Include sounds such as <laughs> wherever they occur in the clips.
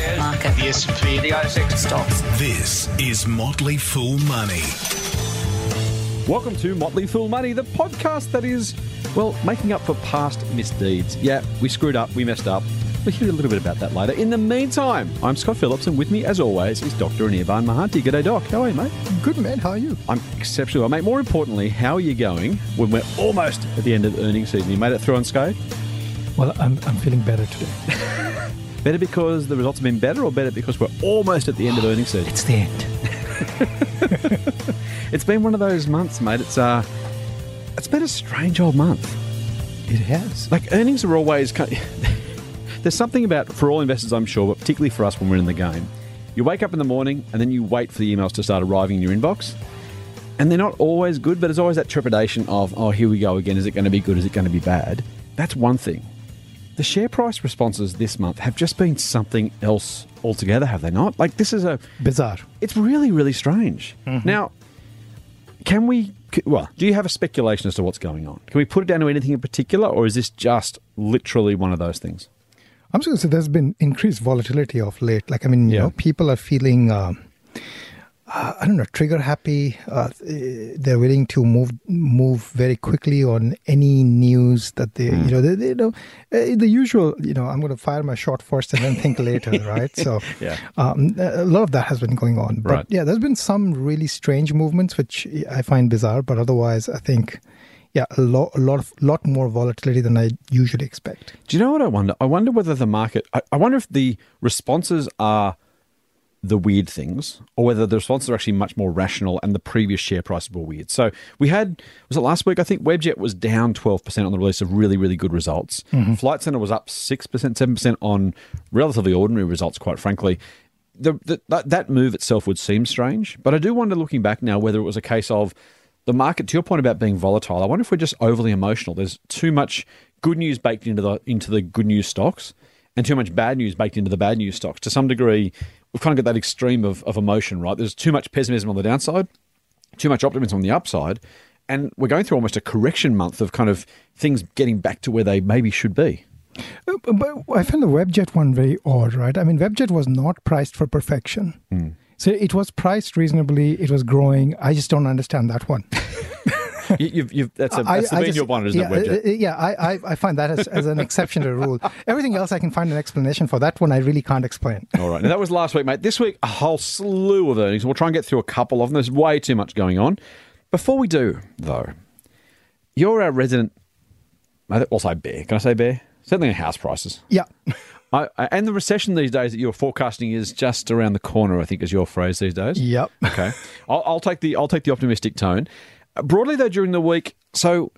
Market. The S&P. The ASX Stocks. This is Motley Fool Money. Welcome to Motley Fool Money, the podcast that is, well, making up for past misdeeds. Yeah, we screwed up, we messed up. We'll hear a little bit about that later. In the meantime, I'm Scott Phillips, and with me, as always, is Dr. Anirban Mahanti. G'day, Doc. How are you, mate? Good man, how are you? I'm exceptionally well, mate. More importantly, how are you going when we're almost at the end of the earnings season? You made it through on unscathed? Well, I'm, I'm feeling better today. <laughs> Better because the results have been better, or better because we're almost at the end of earnings season? It's the end. <laughs> It's been one of those months, mate. It's uh, it's been a strange old month. It has. Like earnings are always kind <laughs> there's something about for all investors, I'm sure, but particularly for us when we're in the game. You wake up in the morning and then you wait for the emails to start arriving in your inbox. And they're not always good, but there's always that trepidation of, oh, here we go again. Is it going to be good? Is it going to be bad? That's one thing. The share price responses this month have just been something else altogether, have they not? Like, this is a. Bizarre. It's really, really strange. Now, can we. Well, do you have a speculation as to what's going on? Can we put it down to anything in particular, or is this just literally one of those things? I'm just going to say there's been increased volatility of late. Like, I mean, you Yeah. know, people are feeling, um, uh, I don't know, trigger happy. Uh, they're willing to move move very quickly on any news that they, Hmm. you know, they, they, you know, uh, the usual, you know, I'm going to fire my shot first and then think <laughs> later, right? So, <laughs> Yeah. um, a lot of that has been going on. But Right. yeah, there's been some really strange movements, which I find bizarre. But otherwise, I think, yeah, a lot, a lot, of, lot more volatility than I usually expect. Do you know what I wonder? I wonder whether the market. I, I wonder if the responses are the weird things, or whether the responses are actually much more rational and the previous share prices were weird. So we had was it last week? I think Webjet was down twelve percent on the release of really really good results. Mm-hmm. Flight Centre was up six percent, seven percent on relatively ordinary results. Quite frankly. The, the, that, that move itself would seem strange, but I do wonder, looking back now, whether it was a case of the market. To your point about being volatile, I wonder if we're just overly emotional. There's too much good news baked into the into the good news stocks, and too much bad news baked into the bad news stocks. To some degree, we've kind of got that extreme of, of emotion, right? There's too much pessimism on the downside, too much optimism on the upside, and we're going through almost a correction month of kind of things getting back to where they maybe should be. Uh, But I found the Webjet one very odd, right? I mean, Webjet was not priced for perfection. So it was priced reasonably. It was growing. I just don't understand that one. <laughs> You, you've, you've, that's a, I- that's the I just- you're one, isn't yeah, it, Webjet? uh, uh, Yeah, I, I, I find that as, as an exception to the rule. <laughs> Everything else I can find an explanation for. That one I really can't explain. All right. Now, that was last week, mate. This week, a whole slew of earnings. We'll try and get through a couple of them. There's way too much going on. Before we do, though, you're our resident. I'll say bear. Can I say bear? Certainly in house prices. Yeah. <laughs> I, I- and the recession these days that you're forecasting is just around the corner. I think is your phrase these days. Yep. Okay. I'll, I'll take the I'll take the optimistic tone. Broadly, though, during the week, so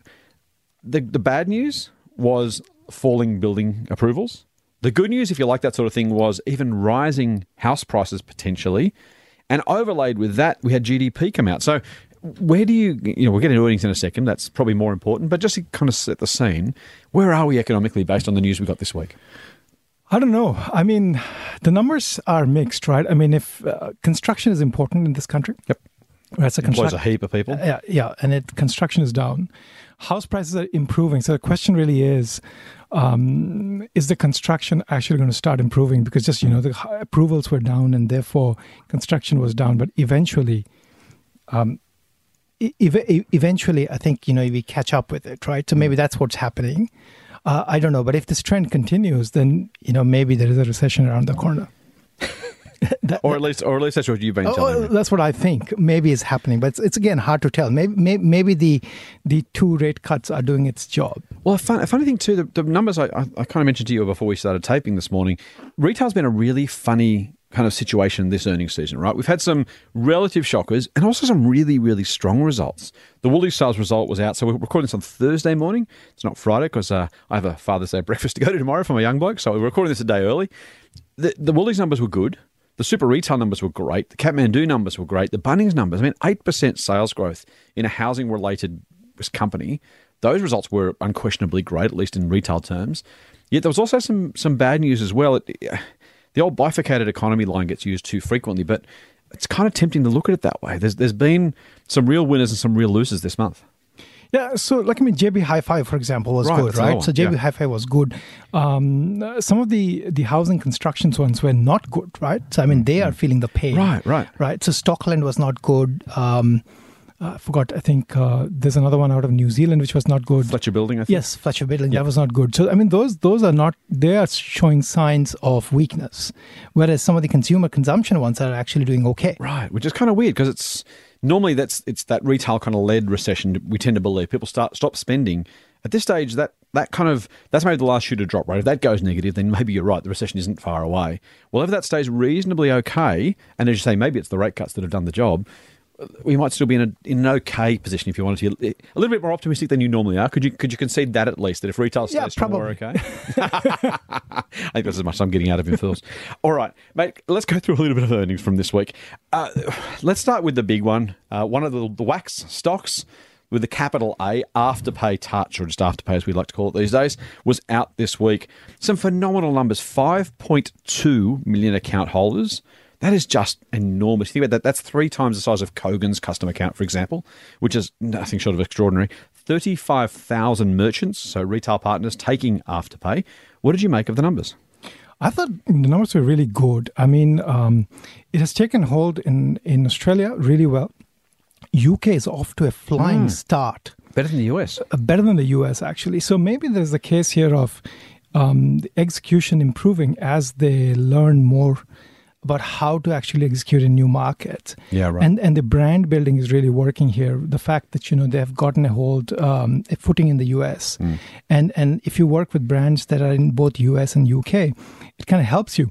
the the bad news was falling building approvals. The good news, if you like that sort of thing, was even rising house prices potentially, and overlaid with that, we had GDP come out. So, where do you you know we'll get into earnings in a second. That's probably more important, but just to kind of set the scene, where are we economically based on the news we got this week? I don't know. I mean, the numbers are mixed, right? I mean, if uh, construction is important in this country, Yep. Right? So Employs a heap of people. Yeah, yeah, and it construction is down. House prices are improving. So the question really is: um, Is the construction actually going to start improving? Because just you know, the approvals were down, and therefore construction was down. But eventually, um, ev- e- eventually, I think you know we catch up with it, right? So maybe that's what's happening. Uh, I don't know, but if this trend continues, then you know maybe there is a recession around the corner. <laughs> <laughs> That- Or at least, or at least that's what you've been Oh, telling oh, me. that's what I think. Maybe is happening, but it's, it's again hard to tell. Maybe, maybe maybe the the two rate cuts are doing its job. Well, a, fun, a funny thing too, the, the numbers I, I, I kind of mentioned to you before we started taping this morning. Retail's been a really funny kind of situation this earnings season, right? We've had some relative shockers and also some really, really strong results. The Woolies sales result was out, so we're recording this on Thursday morning. It's not Friday because uh, I have a Father's Day <laughs> breakfast to go to tomorrow for my young bloke, so we're recording this a day early. The, the Woolies numbers were good. The super retail numbers were great. The Kathmandu numbers were great. The Bunnings numbers, I mean, 8% sales growth in a housing related company. Those results were unquestionably great, at least in retail terms. Yet there was also some, some bad news as well. It, the old bifurcated economy line gets used too frequently, but it's kind of tempting to look at it that way. There's, there's been some real winners and some real losers this month. Yeah, so like I mean, JB Hi-Fi, for example, was Right, good, right? So JB yeah. Hi-Fi was good. Um, some of the the housing constructions ones were not good, right? So I mean, they are feeling the pain, Right, right. right. So Stockland was not good. Um, I forgot. I think uh, there's another one out of New Zealand which was not good. Fletcher Building, I think. Yes, Fletcher Building. Yeah. That was not good. So I mean, those those are not. They are showing signs of weakness, whereas some of the consumer consumption ones are actually doing okay. Right, which is kind of weird because it's normally that's it's that retail kind of led recession. We tend to believe people start stop spending at this stage. That that kind of that's maybe the last shoe to drop. Right, if that goes negative, then maybe you're right. The recession isn't far away. Well, if that stays reasonably okay, and as you say, maybe it's the rate cuts that have done the job. We might still be in, a, in an okay position if you wanted to. A little bit more optimistic than you normally are. Could you could you concede that at least that if retail stays Yeah, strong, we're okay? <laughs> I think that's as much as I'm getting out of him, Phils. <laughs> All right, mate, let's go through a little bit of earnings from this week. Uh, let's start with the big one. Uh, one of the, the WAAAX stocks with the capital A, Afterpay Touch, or just Afterpay as we like to call it these days, was out this week. Some phenomenal numbers 5.2 million account holders. That is just enormous. Think about that. That's three times the size of Kogan's customer account, for example, which is nothing short of extraordinary. 35,000 merchants, so retail partners, taking Afterpay. What did you make of the numbers? I thought the numbers were really good. I mean, um, it has taken hold in, in Australia really well. UK is off to a flying start, Better than the US. uh, better than the US actually. So maybe there's a case here of um, the execution improving as they learn more about how to actually execute in new markets. Yeah, right. And and the brand building is really working here. The fact that you know they have gotten a hold, um, a footing in the US, Mm. and and if you work with brands that are in both US and UK, it kind of helps you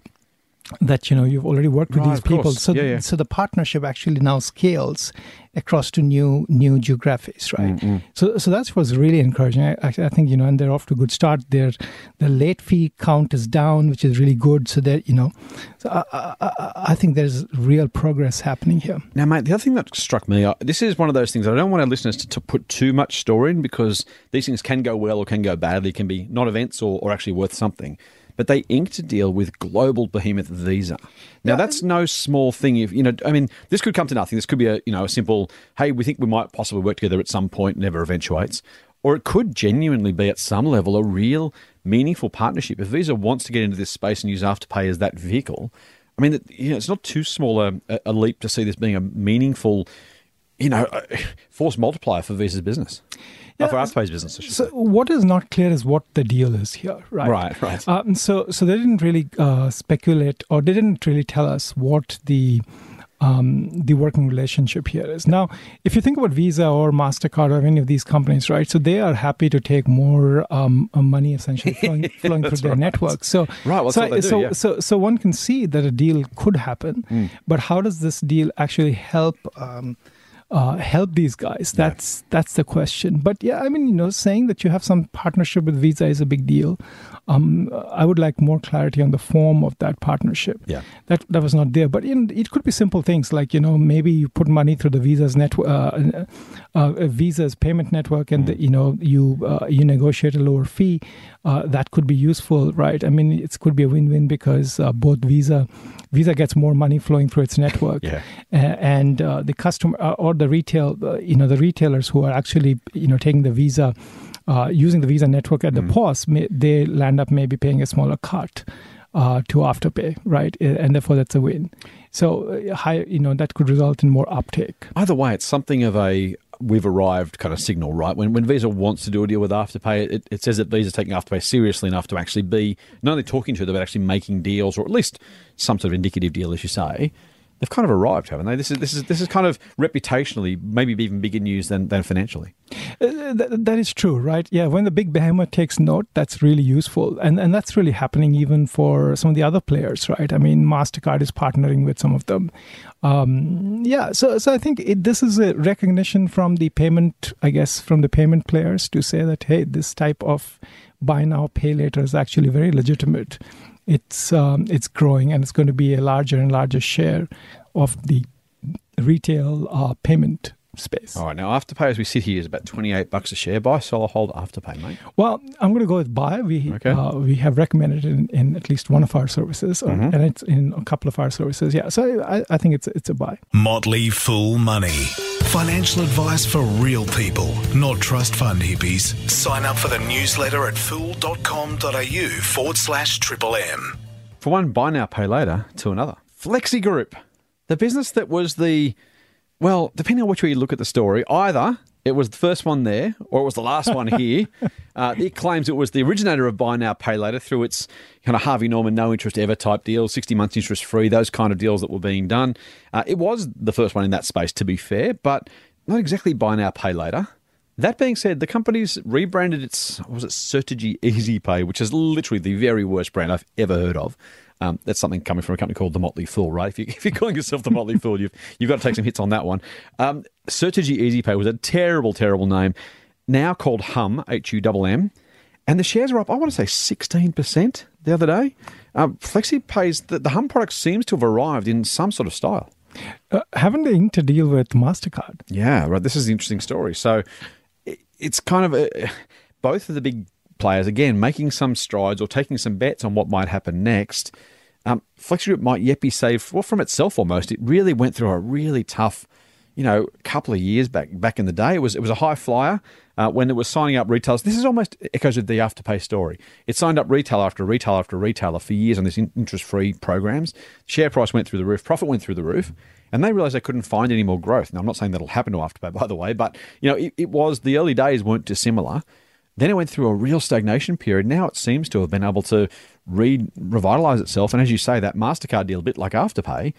that you know you've already worked with these people. course. So Yeah, yeah. so the partnership actually now scales across to new new geographies, right? Mm, So so that was really encouraging. I, I think you know, and they're off to a good start. Their the late fee count is down, which is really good. So that you know, so I, I, I- I think there's real progress happening here. Now, mate, the other thing that struck me, uh, this is one of those things I don't want our listeners to, to put too much store in because these things can go well or can go badly, can be not events or, or actually worth something. But they inked a deal with global behemoth Visa. Now, that's no small thing. If you know, I mean, this could come to nothing. This could be a you know a simple, hey, we think we might possibly work together at some point, never eventuates, or it could genuinely be at some level a real meaningful partnership. If Visa wants to get into this space and use Afterpay as that vehicle, I mean, you know, it's not too small a, a leap to see this being a meaningful, you know, <sighs> force multiplier for Visa's business, Yeah, or for Afterpay's business. So say. what is not clear is what the deal is here, right? Right, right. Um, so so they didn't really uh, speculate, or they didn't really tell us what the um, the working relationship here is. Now, if you think about Visa or Mastercard or any of these companies, right? So they are happy to take more um, money essentially <laughs> flowing, flowing through their right. network. So Right, well, so, do, so, yeah. So so one can see that a deal could happen, but how does this deal actually help? Um, uh, help these guys? That's that's the question. But yeah, I mean, you know, saying that you have some partnership with Visa is a big deal. Um, I would like more clarity on the form of that partnership. Yeah. That that was not there. But in, it could be simple things like you know maybe you put money through the Visa's network, uh, uh, uh, Visa's payment network, and the, you know you uh, you negotiate a lower fee. Uh, that could be useful, right? I mean, it could be a win-win because uh, both Visa Visa gets more money flowing through its network, <laughs> Yeah. uh, and uh, the customer uh, or the retail, uh, you know, the retailers who are actually you know taking the Visa. Uh, using the Visa network at the POS, may, they land up maybe paying a smaller cut uh, to Afterpay, right? And therefore, that's a win. So, uh, high, you know, that could result in more uptake. Either way, it's something of a we've arrived kind of signal, right? When when Visa wants to do a deal with Afterpay, it, it says that Visa's taking Afterpay seriously enough to actually be not only talking to them, but actually making deals, or at least some sort of indicative deal, as you say. They've kind of arrived, haven't they? This is this is this is kind of reputationally, maybe even bigger news than, than financially. Uh, th- that is true, right? Yeah, when the big behemoth takes note, that's really useful, and and that's really happening even for some of the other players, right? I mean, Mastercard is partnering with some of them. Um, yeah, so so I think it, this is a recognition from the payment, I guess, from the payment players to say that hey, this type of buy now pay later is actually very legitimate. It's um, it's growing and it's going to be a larger and larger share of the retail uh, payment space. All right, now Afterpay as we sit here is about twenty eight bucks a share. Buy, sell, or hold Afterpay, mate. Well, I'm going to go with buy. We Okay. uh, we have recommended it in, in at least one of our services, or, Mhm. and it's in a couple of our services. Yeah, so I, I think it's it's a buy. Motley Fool Money. Financial advice for real people, not trust fund hippies. Sign up for the newsletter at fool.com.au forward slash triple M. For one, buy now, pay later. To another, Flexi Group, the business that was the well, depending on which way you look at the story, either it was the first one there or it was the last one here. <laughs> Uh, it claims it was the originator of buy now, pay later through its kind of Harvey Norman no interest ever type deals, 60 months interest free, those kind of deals that were being done. Uh, it was the first one in that space, to be fair, but not exactly buy now, pay later. That being said, the company's rebranded its what was it Certegy Ezi-Pay, which is literally the very worst brand I've ever heard of. Um, that's something coming from a company called the Motley Fool, right? If, you, <laughs> if you're calling yourself the Motley Fool, you've you've got to take some hits on that one. Um, Certegy Ezi-Pay was a terrible, terrible name. Now called Humm H U M M, and the shares are up. I want to say sixteen percent the other day. Um, Flexi pays the, the Humm product seems to have arrived in some sort of style. Uh, haven't they inked a deal with Mastercard? Yeah, right. This is the interesting story. So i- it's kind of a, both of the big players, again, making some strides or taking some bets on what might happen next. Um, Flexi Group might yet be saved, well, from itself almost. It really went through a really tough, you know, couple of years back back in the day. It was it was a high flyer uh, when it was signing up retailers. This is almost echoes of the Afterpay story. It signed up retailer after retailer after retailer for years on these interest-free programs. Share price went through the roof, profit went through the roof, and they realized they couldn't find any more growth. Now, I'm not saying that'll happen to Afterpay, by the way, but you know, it, it was the early days weren't dissimilar. Then it went through a real stagnation period. Now it seems to have been able to re revitalize itself. And as you say, that MasterCard deal, a bit like Afterpay,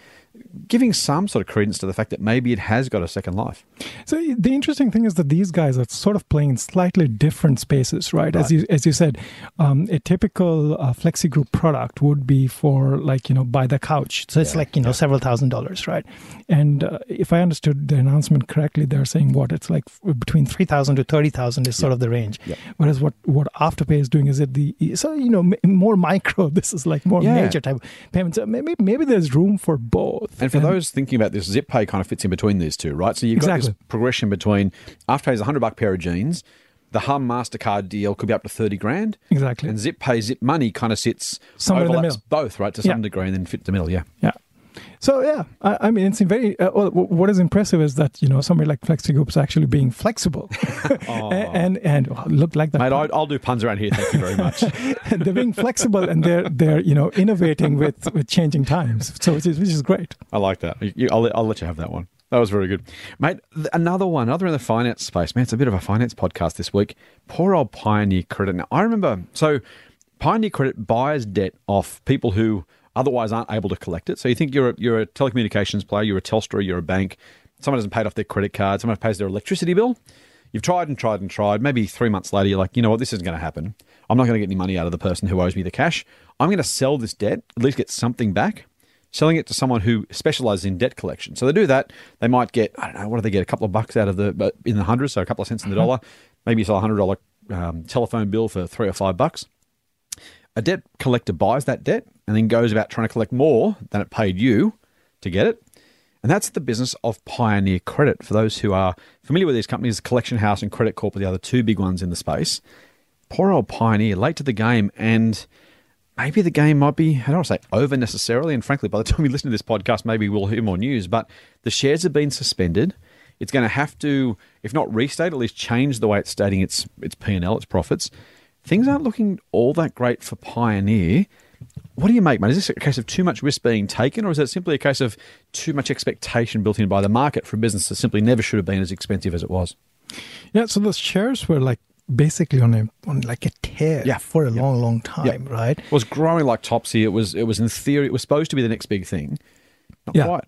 giving some sort of credence to the fact that maybe it has got a second life. So the interesting thing is that these guys are sort of playing in slightly different spaces, right? As you as you said, um, a typical uh, flexi group product would be for like you know buy the couch. So it's like you know several thousand dollars, right? And uh, if I understood the announcement correctly, they're saying what it's like between three thousand to thirty thousand is sort of the range. Yeah. Whereas what what Afterpay is doing is it the so you know more micro. <laughs> This is like more Yeah. major type of payments. So maybe maybe there's room for both. And for those thinking about this, Zip Pay kind of fits in between these two, right? So you've got this progression between Afterpay's a hundred buck pair of jeans. The Humm Mastercard deal could be up to thirty grand, exactly. and Zip Pay Zip Money kind of sits Somewhere in the overlaps middle. both, right, to some Yeah. degree, and then fit the middle. Yeah, Yeah. So yeah, I, I mean, it's very. Uh, well, what is impressive is that you know somebody like Flexi Group is actually being flexible, <laughs> and and, and look like that. mate, I, I'll do puns around here. Thank you very much. And <laughs> they're being flexible and they're they're you know innovating with with changing times. So which is which is great. I like that. You, I'll, let- I'll let you have that one. That was very good. Mate, th- another one, another in the finance space. Man, it's a bit of a finance podcast this week. Poor old Pioneer Credit. Now, I remember, so Pioneer Credit buys debt off people who otherwise aren't able to collect it. So you think you're a, you're a telecommunications player, you're a Telstra, you're a bank, someone hasn't paid off their credit card, someone pays their electricity bill. You've tried and tried and tried. Maybe three months later, you're like, you know what, this isn't going to happen. I'm not going to get any money out of the person who owes me the cash. I'm going to sell this debt, at least get something back selling it to someone who specializes in debt collection. So they do that. They might get, I don't know, what do they get? A couple of bucks out of the, in the hundreds, so a couple of cents in the dollar. Maybe you sell a hundred dollar um, telephone bill for three or five bucks. A debt collector buys that debt and then goes about trying to collect more than it paid you to get it. And that's the business of Pioneer Credit. For those who are familiar with these companies, Collection House and Credit Corp are the other two big ones in the space. Poor old Pioneer, late to the game, and maybe the game might be, I don't want to say over necessarily. And frankly, by the <laughs> time we listen to this podcast, maybe we'll hear more news. But the shares have been suspended. It's going to have to, if not restate, at least change the way it's stating its its P and L, its profits. Things aren't looking all that great for Pioneer. What do you make, mate? Is this a case of too much risk being taken, or is it simply a case of too much expectation built in by the market for a business that simply never should have been as expensive as it was? Yeah. So the shares were like basically on a on like a tear Yeah. for a Yeah. long long time, right? It was growing like topsy. It was it was in theory it was supposed to be the next big thing. Not Yeah. quite.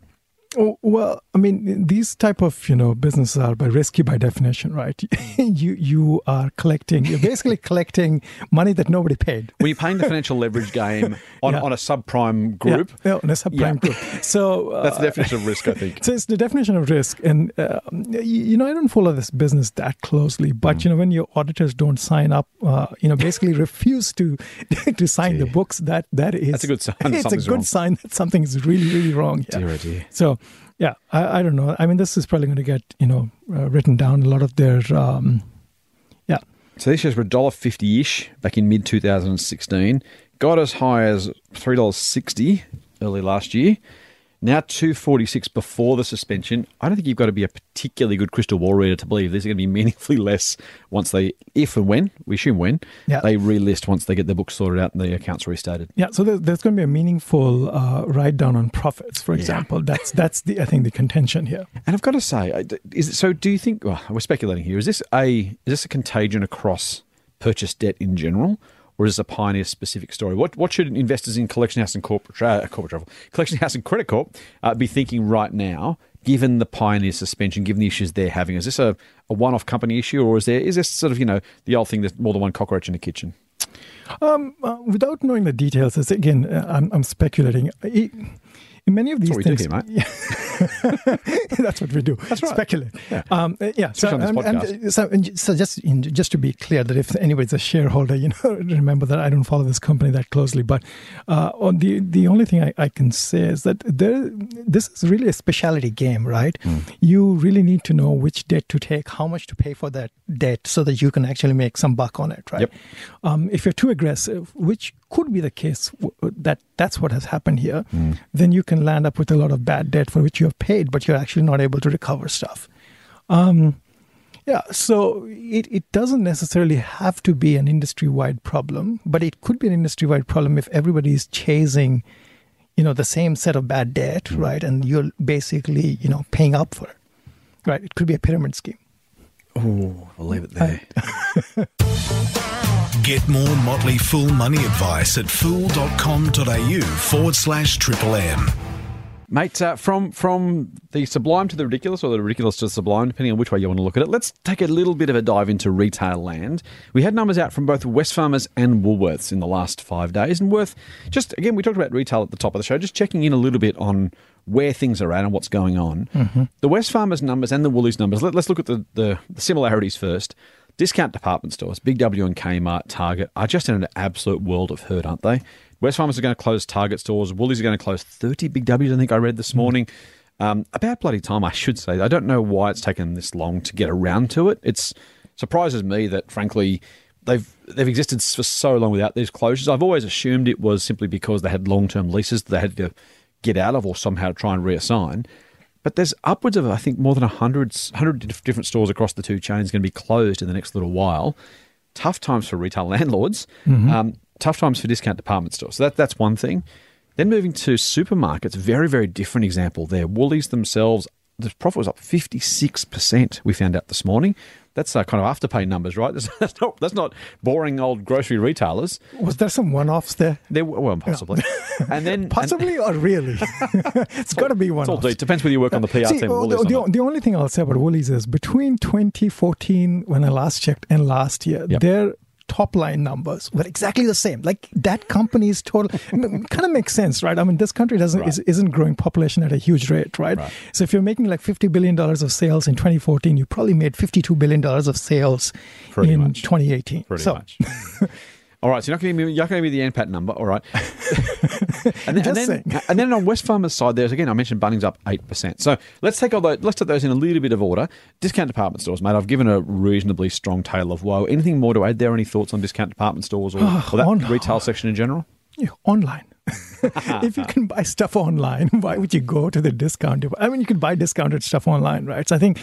Oh, well, I mean, these type of you know businesses are by risky by definition, right? <laughs> you you are collecting, you're basically <laughs> collecting money that nobody paid. When you're playing the financial leverage game on, Yeah. on a subprime group, yeah, yeah, on a subprime Yeah. group. So uh, <laughs> that's the definition of risk, I think. So it's the definition of risk, and uh, you, know I don't follow this business that closely, but Mm. you know when your auditors don't sign up, uh, you know basically refuse to to sign the books, that that is That's a good sign that It's a good wrong. sign that something is really really wrong. Dear, oh dear. So yeah, I, I don't know. I mean, this is probably going to get you know uh, written down. A lot of their um, yeah. So these shares were $1.50 ish back in mid 2016. Got as high as $3.60 early last year. Now 246 before the suspension. I don't think you've got to be a particularly good crystal ball reader to believe these are going to be <laughs> meaningfully less once they, if and when, we assume when, Yeah. they relist once they get their books sorted out and the accounts restated. Yeah, so there, there's going to be a meaningful uh, write down on profits, for example. That's that's the I think the contention here. And I've got to say, is it, so do you think, well, we're speculating here, is this a, is this a contagion across purchase debt in general? Or is this a pioneer specific story? What what should investors in Collection House and Corporate, Tra- Corporate Travel, Collection House and Credit Corp uh, be thinking right now, given the pioneer suspension, given the issues they're having? Is this a, a one off company issue, or is there is this sort of you know the old thing there's more than one cockroach in the kitchen? Um, uh, without knowing the details, again, uh, I'm, I'm speculating. I- in many of these That's what we do things, <laughs> that's what we do. That's right. Speculate. Yeah. Um, uh, yeah. So, this and- uh, so, and so just in, just to be clear, that if anybody's a shareholder, <laughs> you know, remember that I don't follow this company that closely. But uh, on the the only thing I, I can say is that there, this is really a specialty game, right? Hmm. You really need to know which debt to take, how much to pay for that debt, so that you can actually make some buck on it, right? Yep. Um, if you're too aggressive, which could be the case, that that's what has happened here, Hmm. then you can land up with a lot of bad debt for which you have paid, but you're actually not able to recover stuff. Um, yeah, so it, it doesn't necessarily have to be an industry wide problem, but it could be an industry wide problem if everybody is chasing, you know, the same set of bad debt, right? And you're basically, you know, paying up for it, right? It could be a pyramid scheme. Oh, I'll leave it there. <laughs> Get more Motley Fool money advice at fool.com.au forward slash triple M. Mate, uh, from from the sublime to the ridiculous, or the ridiculous to the sublime, depending on which way you want to look at it, let's take a little bit of a dive into retail land. We had numbers out from both Wesfarmers and Woolworths in the last five days, and worth just again, we talked about retail at the top of the show, just checking in a little bit on where things are at and what's going on. The Wesfarmers numbers and the Woolies numbers. Let, us look at the, the, the similarities first. Discount department stores, Big W and Kmart, Target, are just in an absolute world of hurt, aren't they? Wesfarmers are going to close Target stores. Woolies are going to close 30 Big Ws, I think I read this morning. Um, about bloody time, I should say. I don't know why it's taken this long to get around to it. It surprises me that, frankly, they've they've existed for so long without these closures. I've always assumed it was simply because they had long term leases that they had to get out of or somehow try and reassign. But there's upwards of, I think, more than 100, 100 different stores across the two chains going to be closed in the next little while. Tough times for retail <laughs> landlords, um, tough times for discount department stores. So that, that's one thing. Then moving to supermarkets, very, very different example there. Woolies themselves, the profit was up 56%, we found out this morning. That's uh, kind of afterpay numbers, right? <laughs> That's, that's, not, that's not boring old grocery retailers. Was there some one offs there? They're, well, possibly. And then. and- <laughs> Possibly or really? <laughs> it's got to be one off. Depends whether you work on the PR See, team or the, the, the only thing I'll say about Woolies is between 2014, when I last checked, and last year, Yep. their top line numbers were exactly the same. Like that company's total kind of makes sense, right? I mean, this country doesn't Right. is, isn't growing population at a huge rate, right? Right. So if you're making like 50 billion dollars of sales in 2014, you probably made 52 billion dollars of sales Pretty in much. 2018. Pretty so, much. <laughs> All right, so you're not going to give me, going to give me the NPAT number. All right. <laughs> and, then, and, then, <laughs> and then on Wesfarmers' side, there's again, I mentioned Bunnings up 8%. So let's take all those, let's take those in a little bit of order. Discount department stores, mate. I've given a reasonably strong tale of woe. Anything more to add there? Any thoughts on discount department stores or, <sighs> or that retail section in general? Yeah, online. <laughs> if you can buy stuff online, <laughs> why would you go to the discount? I mean, you can buy discounted stuff online, right? So I think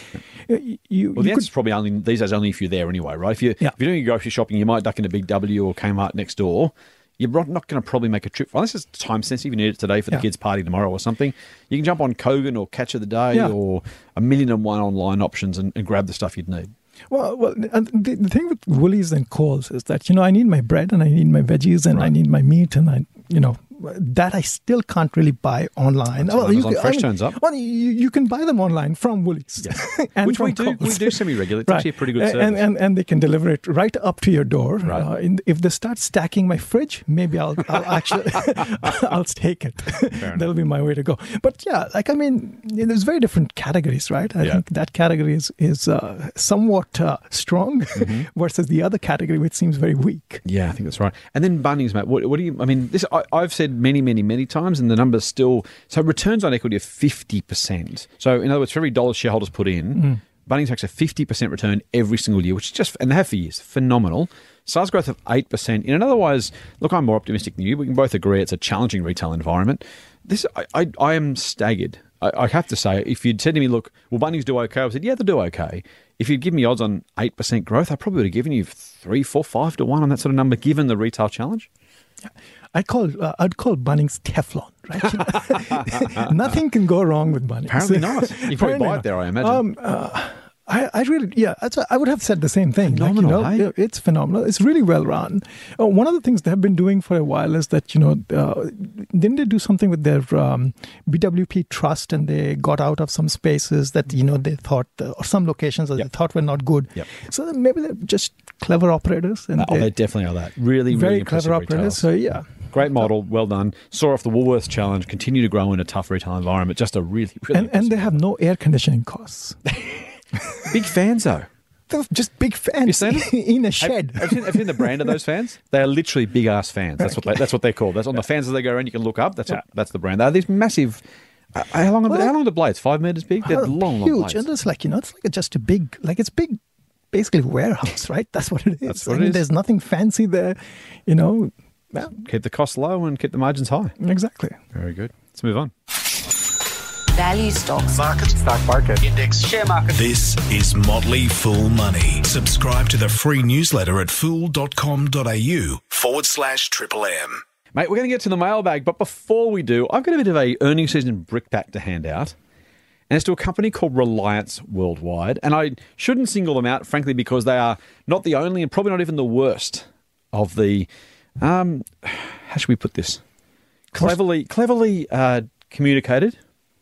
uh, you, Well, the you answer's could. probably only these days only if you're there anyway, right? If you Yeah. if you're doing your grocery shopping, you might duck into Big W or Kmart next door. You're not- going to probably make a trip unless it's time sensitive. You need it today for the Yeah. kids' party tomorrow or something. You can jump on Kogan or Catch of the Day Yeah. or a million and one online options and, and grab the stuff you'd need. Well, well, and the, the thing with Woolies and Coles is that you know I need my bread and I need my veggies and I need my meat and I you know that I still can't really buy online. Until you Amazon can- Fresh turns up. Well, you, you can buy them online from Woolies, <laughs> and Which we do we do semi regularly. It's actually a pretty good <laughs> service. And, and and they can deliver it right up to your door. Right. Uh, in, if they start stacking my fridge, maybe I'll, I'll actually <laughs> I'll take it. That'll be my way to go. But yeah, like I mean, there's very different categories, right? I Yeah. think that category is is uh, somewhat uh, strong Mm-hmm. versus the other category, which seems very weak. Yeah, I think that's right. And then Bunnings, mate. What, what do you? I mean, this I, I've said many, many, many times, and the number's still so returns on equity of fifty percent. So in other words, for every dollar shareholders put in, mm. Bunnings takes a fifty percent return every single year, which is just and they have for years, phenomenal. Sales growth of eight percent in an otherwise look, I'm more optimistic than you. We can both agree it's a challenging retail environment. This I I, I am staggered. I, I have to say, if you'd said to me, look, will Bunnings do okay? I said, yeah, they'll do okay. If you'd given me odds on eight percent growth, I probably would have given you three, four, five to one on that sort of number, given the retail challenge. I'd call uh, I'd call Bunnings Teflon, right? <laughs> Nothing can go wrong with Bunnings. Apparently not. You probably buy it there, I imagine. Um, uh, I, I really, yeah, that's, I would have said the same thing. Like, you Phenomenal, know, hey? it's phenomenal. It's really well run. Uh, one of the things they have been doing for a while is that, you know, uh, didn't they do something with their um, BWP trust and they got out of some spaces that, you know, they thought, uh, or some locations that Yep. they thought were not good. Yep. So maybe they're just clever operators and oh, they- definitely are that. Really, very really impressive clever operators. So, retailers. yeah. Great model, well done. Saw off the Woolworths challenge, continue to grow in a tough retail environment. Just a really, really And, and they have no air conditioning costs. <laughs> big fans though. They're just big fans You <laughs> seen in a shed. Have, have, you seen, have you seen the brand of those fans? They are literally big ass fans. That's what they, that's what they're called. That's on the fans as they go around. You can look up. That's that's the brand. They're these massive. Uh, how long? Are, the- Well, how long are the blades? Five meters big. They're Oh, long, long huge, blades. and it's like you know, it's like just a big, like it's big, basically warehouse, <laughs> right? That's what it is. That's what I mean, is. There's nothing fancy there, you know. Yeah, Keep the costs low and keep the margins high. Mm. exactly. Very good. Let's move on. Value stocks. Market. Stock market. Index. Share market. This is Motley Fool Money. Subscribe to the free newsletter at fool.com.au forward slash triple M. Mate, we're going to get to the mailbag, but before we do, I've got a bit of a earnings season brickbat to hand out. And it's to a company called Reliance Worldwide. And I shouldn't single them out, frankly, because they are not the only and probably not even the worst of the, um, how should we put this? Cleverly, cleverly uh, communicated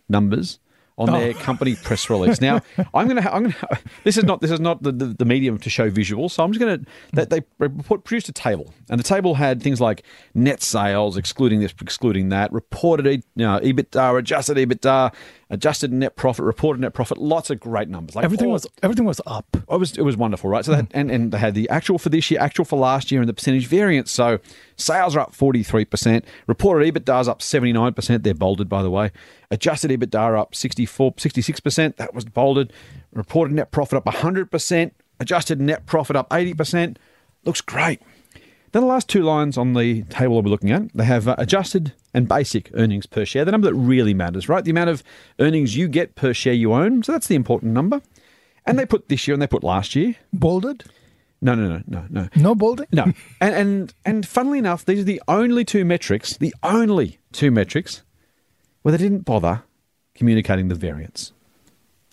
numbers on oh. their company press release. Now, <laughs> I'm going to, I'm going to, this is not, this is not the, the, the medium to show visuals. So I'm just going to, they, they report, produced a table, and the table had things like net sales, excluding this, excluding that, reported you know, EBITDA, adjusted EBITDA, adjusted net profit, reported net profit, lots of great numbers. Like Everything all- was everything was up. it was it was wonderful, right? So mm. that, and and they had the actual for this year, actual for last year, and the percentage variance. So sales are up forty three percent. Reported EBITDA is up seventy nine percent. They're bolded, by the way. Adjusted EBITDA up 64, 66 percent. That was bolded. Reported net profit up hundred percent. Adjusted net profit up eighty percent. Looks great. Then the last two lines on the table that we're looking at, they have uh, adjusted and basic earnings per share, the number that really matters, right? The amount of earnings you get per share you own. So that's the important number. And they put this year and they put last year. Bolded? No, no, no, no, no. No bolding? No. <laughs> And and and funnily enough, these are the only two metrics, the only two metrics where they didn't bother communicating the variance.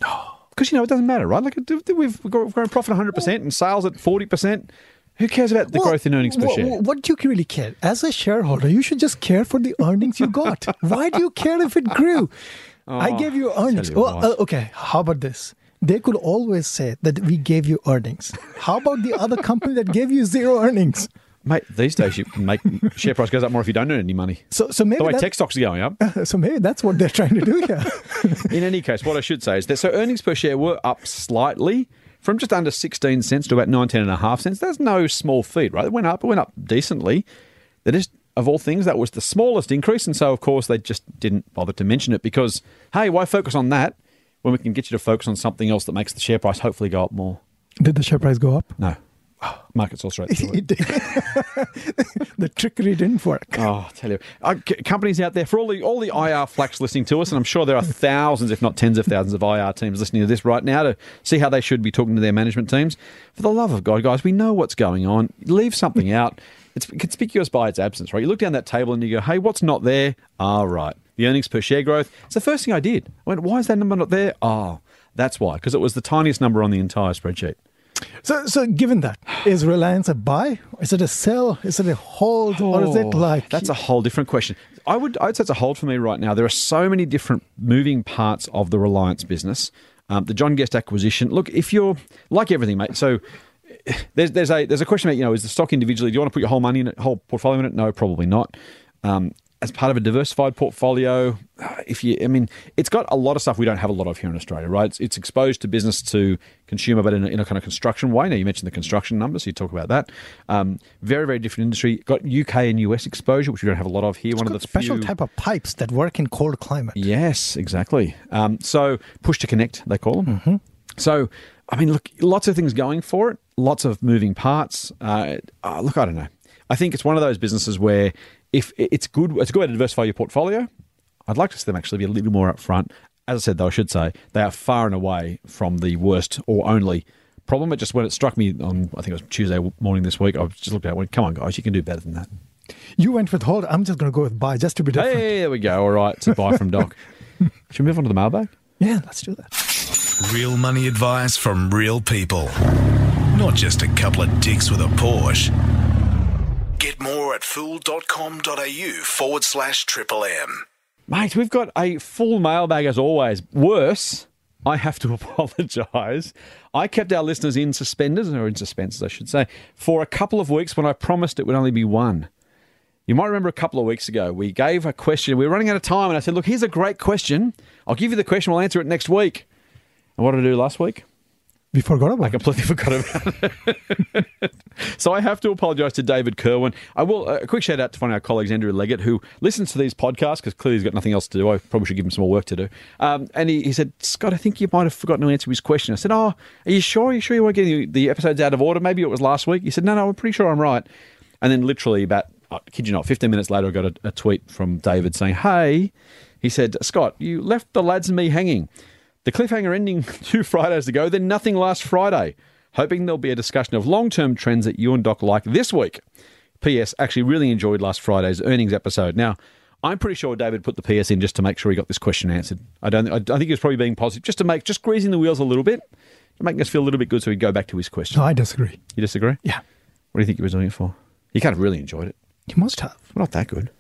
<gasps> Because you know it doesn't matter, right? Like we've grown profit 100 percent and sales at 40 percent. Who cares about the Well, growth in earnings per share? What do you really care? As a shareholder, you should just care for the earnings you got. <laughs> Why do you care if it grew? <laughs> I gave you earnings. you Well, uh, okay, how about this? They could always say that we gave you earnings. How about the other company that gave you zero earnings? Mate, these days you make <laughs> share price goes up more if you don't earn any money. So, so maybe The way that- tech stocks are going up. <laughs> so maybe that's what they're trying to do here. <laughs> In any case, what I should say is that so earnings per share were up slightly from just under 16 cents to about 19 and a half cents. That's no small feat, right? It went up, it went up decently. That is, of all things, that was the smallest increase. And so, of course, they just didn't bother to mention it because, hey, why focus on that when we can get you to focus on something else that makes the share price hopefully go up more? Did the share price go up? No. Market's all straight it. <laughs> It did. <laughs> the trickery didn't work. Oh, I tell you, uh, c- companies out there for all the all the IR flacks listening to us, and I'm sure there are <laughs> thousands, if not tens of thousands, of IR teams listening to this right now to see how they should be talking to their management teams. For the love of God, guys, we know what's going on. Leave something out. It's conspicuous by its absence, right? You look down that table and you go, "Hey, what's not there?" Ah, right. The earnings per share growth. It's the first thing I did. I went, "Why is that number not there?" Oh, that's why, because it was the tiniest number on the entire spreadsheet. So, so given that, <sighs> is Reliance a buy? Is it a sell? Is it a hold? or is it Oh, like that's a whole different question. I would I'd say it's a hold for me right now. There are so many different moving parts of the Reliance business. Um, the John Guest acquisition. Look, if you're like everything, mate. So <sighs> there's there's a there's a question about you know is the stock individually? Do you want to put your whole money in it, whole portfolio in it? No, probably not. Um, as part of a diversified portfolio, if you, I mean, it's got a lot of stuff we don't have a lot of here in Australia, right? It's, it's exposed to business to consumer, but in a, in a kind of construction way. Now, you mentioned the construction numbers, so you talk about that. Um, very, very different industry. Got UK and US exposure, which we don't have a lot of here. One of the special few, type of pipes that work in cold climate. Yes, exactly. Um, so push to connect, they call them. Mm-hmm. So, I mean, look, lots of things going for it, lots of moving parts. Uh, uh, look, I don't know. I think it's one of those businesses where if it's good, it's a good way to diversify your portfolio. I'd like to see them actually be a little more upfront. As I said, though, I should say they are far and away from the worst or only problem. It just when it struck me on, I think it was Tuesday morning this week, I was just looked at it and went, come on, guys, you can do better than that. You went with hold. I'm just going to go with buy just to be different. Hey, there we go. All right, it's a buy from Doc. <laughs> Should we move on to the mailbag? Yeah, let's do that. Real money advice from real people. Not just a couple of dicks with a Porsche. Get more at fool.com.au forward slash triple M. Mate, we've got a full mailbag as always. Worse, I have to <laughs> apologise. I kept our listeners in suspenders, or in suspense, I should say, for a couple of weeks when I promised it would only be one. You might remember a couple of weeks ago, we gave a question. We were running out of time, and I said, Look, here's a great question. I'll give you the question, we'll answer it next week. And what did I do last week? We forgot about I it. completely <laughs> forgot about it. so I have to apologise to David Kerwin. I will a quick shout out to one of our colleagues, Andrew Leggett, who listens to these podcasts because clearly he's got nothing else to do. I probably should give him some more work to do. Um, and he, he said, Scott, I think you might have forgotten to answer his question. I said, Oh, are you sure? Are you sure you weren't getting the episodes out of order? Maybe it was last week. He said, No, no, I'm pretty sure I'm right. And then literally about, I kid you not, 15 minutes later, I got a, a tweet from David saying, Hey, he said, Scott, you left the lads and me hanging. The cliffhanger ending <laughs> two Fridays ago, then nothing last Friday. Hoping there'll be a discussion of long term trends that you and Doc like this week. P.S. Actually, really enjoyed last Friday's earnings episode. Now, I'm pretty sure David put the PS in just to make sure he got this question answered. I don't. I think he was probably being positive, just to make, just greasing the wheels a little bit, make us feel a little bit good, so he'd go back to his question. No, I disagree. You disagree? Yeah, What do you think he was doing it for? He kind of really enjoyed it. you must have. We're not that good.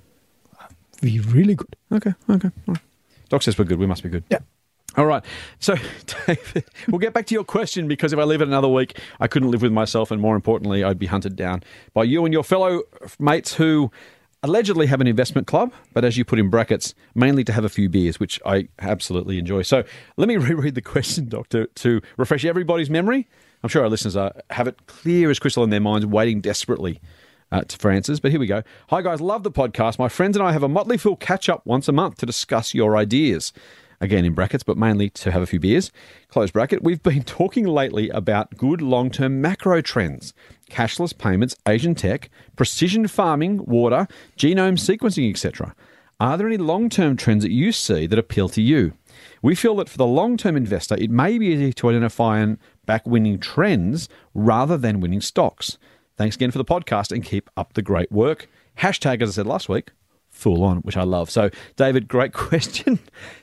We're really good. Okay. Okay. All right. Doc says we're good. We must be good. Yeah. All right. So, <laughs> David, we'll get back to your question because if I leave it another week, I couldn't live with myself. And more importantly, I'd be hunted down by you and your fellow mates who allegedly have an investment club, but as you put in brackets, mainly to have a few beers, which I absolutely enjoy. So, let me <laughs> reread the question, Doctor, to refresh everybody's memory. I'm sure our listeners are, have it clear as crystal in their minds, waiting desperately uh, to- for answers. But here we go. Hi, guys. Love the podcast. My friends and I have a Motley Fool catch up once a month to discuss your ideas. Again, in brackets, but mainly to have a few beers. Close bracket. We've been <laughs> talking lately about good long term macro trends cashless payments, Asian tech, precision farming, water, genome sequencing, etc. Are there any long term trends that you see that appeal to you? We feel that for the long term investor, it may be easy to identify and back winning trends rather than winning stocks. Thanks again for the podcast and keep up the great work. Hashtag, as I said last week, full on, which I love. So, David, great <laughs> question.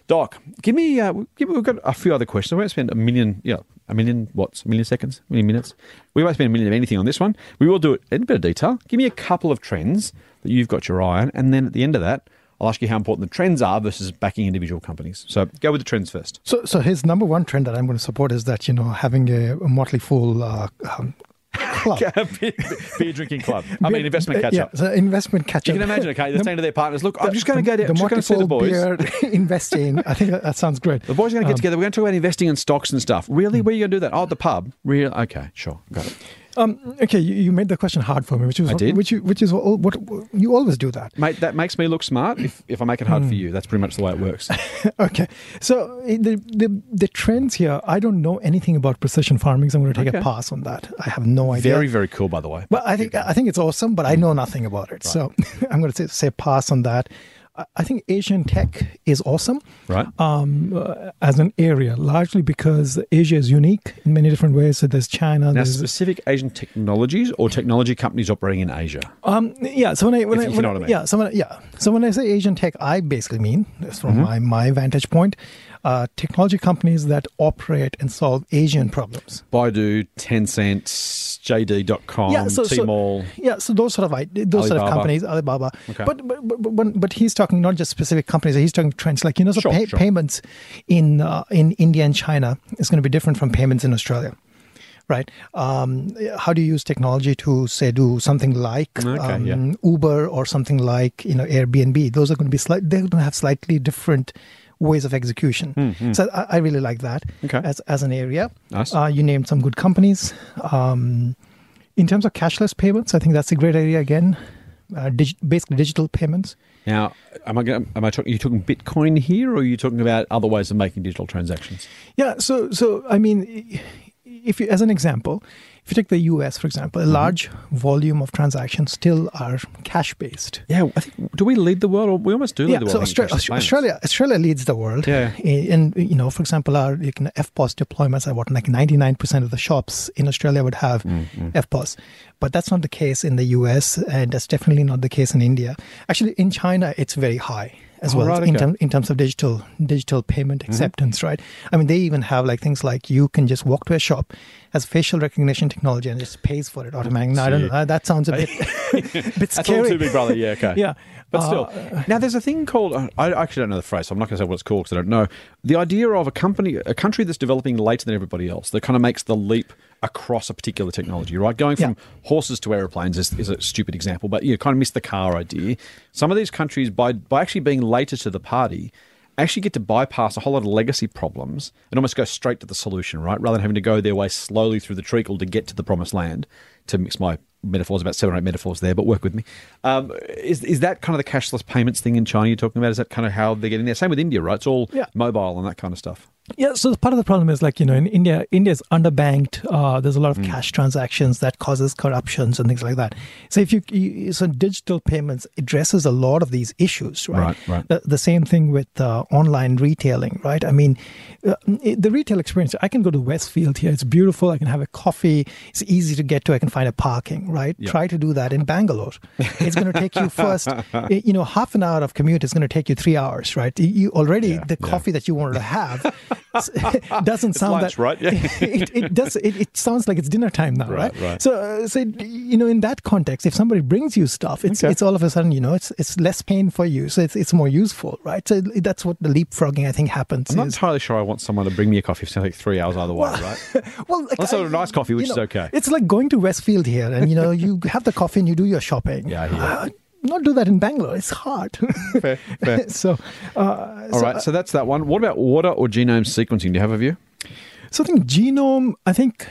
Doc, give me, uh, give me, we've got a few other questions. We won't spend a million, yeah, a million, what's, a million seconds, a million minutes. We won't spend a million of anything on this one. We will do it in a bit of detail. Give me a couple of trends that you've got your eye on. And then at the end of that, I'll ask you how important the trends are versus backing individual companies. So, go with the trends first. So, so his number one trend that I'm going to support is that you know having a, a motley fool uh, um, club. beer, beer drinking club. I mean, investment catch yeah, up. so investment catch up. You can imagine, okay, they're saying to their partners, look, I'm just going to go down, the I'm just going to see the boys. Beer <laughs> investing. I think that, that sounds great. The boys are going to get Um, together. We're going to talk about investing in stocks and stuff. Really? Where are you going to do that? Oh, at the pub. Real? Okay, sure. Got it. Um, okay, you, you made the question hard for me, which is I did. which you, which is all, what you always do that. Mate, that makes me look smart if, if I make it hard for you. That's pretty much the way it works. <laughs> Okay, so eh, the, the the trends here, I don't know anything about precision farming, so I'm going to take Okay. a pass on that. I have no idea. Very, very cool, by the way. Well, I think I think it's awesome, but I know nothing about it. So <laughs> I'm going to say, say pass on that. I- think Asian tech is awesome Right? um, uh, as an area, largely because Asia is unique in many different ways. So there's China. now, there's, specific Asian technologies or technology companies operating in Asia? um, yeah. So when I when If- I, when I- mean. yeah. So when I, yeah. So when I say Asian tech, I basically mean, from Mm-hmm. my my vantage point, uh, technology companies that operate and solve Asian problems. Baidu, Tencent, JD.com, yeah, so, so- Tmall. yeah, so those sort of those sort of companies, Alibaba. Okay. But, but but but but he's talking not just specific companies. He's talking trends like you know, so Sure, pay, sure. payments in uh, in India and China is going to be different from payments in Australia. right? Um, how do you use technology to say do something like Okay, um, yeah. Uber or something like you know Airbnb? Those are going to be slight. They're going to have slightly different ways of execution. So I, I really like that Okay. as as an area. Nice. Uh, you named some good companies. Um, in terms of cashless payments, I think that's a great area again. Uh, dig- basically, digital payments. Now, am I going? Am I talking? Are you talking Bitcoin here, or are you talking about other ways of making digital transactions? Yeah. So, so I mean, if you, as an example, if you take the U.S. for example, a large volume of transactions still are cash based. Yeah, I think. Do we lead the world? Or we almost do lead Yeah, the world. so in Austra- Australia, Australia leads the world. Yeah. And, you know, for example, our you can EFTPOS deployments are what like ninety nine percent of the shops in Australia would have Mm, EFTPOS, but that's not the case in the US, and that's definitely not the case in India. Actually, in China, it's very high as well in, term, in terms of digital digital payment acceptance. Right? I mean, they even have like things like you can just walk to a shop, as facial recognition technology, and just pays for it automatically. I don't know. That sounds a bit <laughs> <laughs> bit That's scary. all too big, brother. Yeah, okay. Yeah. But Uh, still, now there's a thing called uh, I actually don't know the phrase, so I'm not going to say what it's called because I don't know. The idea of a company, a country that's developing later than everybody else, that kind of makes the leap across a particular technology, right? Going from horses to aeroplanes is, is a stupid example, but you kind of miss the car idea. Some of these countries, by by actually being later to the party, actually get to bypass a whole lot of legacy problems and almost go straight to the solution, right? Rather than having to go their way slowly through the treacle to get to the promised land. To mix my metaphors, about seven or eight metaphors there, but work with me. Um, is is that kind of the cashless payments thing in China you're talking about? Is that kind of how they're getting there? Same with India, right? It's all Yeah. mobile and that kind of stuff. Yeah, so part of the problem is like you know in India, India is underbanked. Uh, there's a lot of cash transactions that causes corruptions and things like that. So if you, you so digital payments addresses a lot of these issues, right? Right, right. The, the same thing with uh, online retailing, right? I mean, uh, the retail experience. I can go to Westfield here. It's beautiful. I can have a coffee. It's easy to get to. I can find a parking, right? Yep. Try to do that in Bangalore. It's going to take you first, <laughs> you know, half an hour of commute is going to take you three hours, right? You- already Yeah, the yeah. coffee that you wanted to have <laughs> doesn't sound lunch, that right? Yeah. <laughs> it, it does. It, it sounds like it's dinner time now, Right, right? right. So, uh, so you know, in that context, if somebody brings you stuff, it's Okay. it's all of a sudden, you know, it's it's less pain for you, so it's it's more useful, right? So that's what the leapfrogging I think happens. I'm not is, entirely sure I want someone to bring me a coffee. To take three hours either way, right? <laughs> well, like, Unless it's a nice coffee, which you is okay. It's like going to Westfield here, and you know, you have the coffee and you do your shopping. Yeah, I. Uh, not do that in Bangalore. It's hard. <laughs> Fair, fair. <laughs> so, uh, All right, so that's that one. What about water or genome sequencing? Do you have a view? so I think genome. I think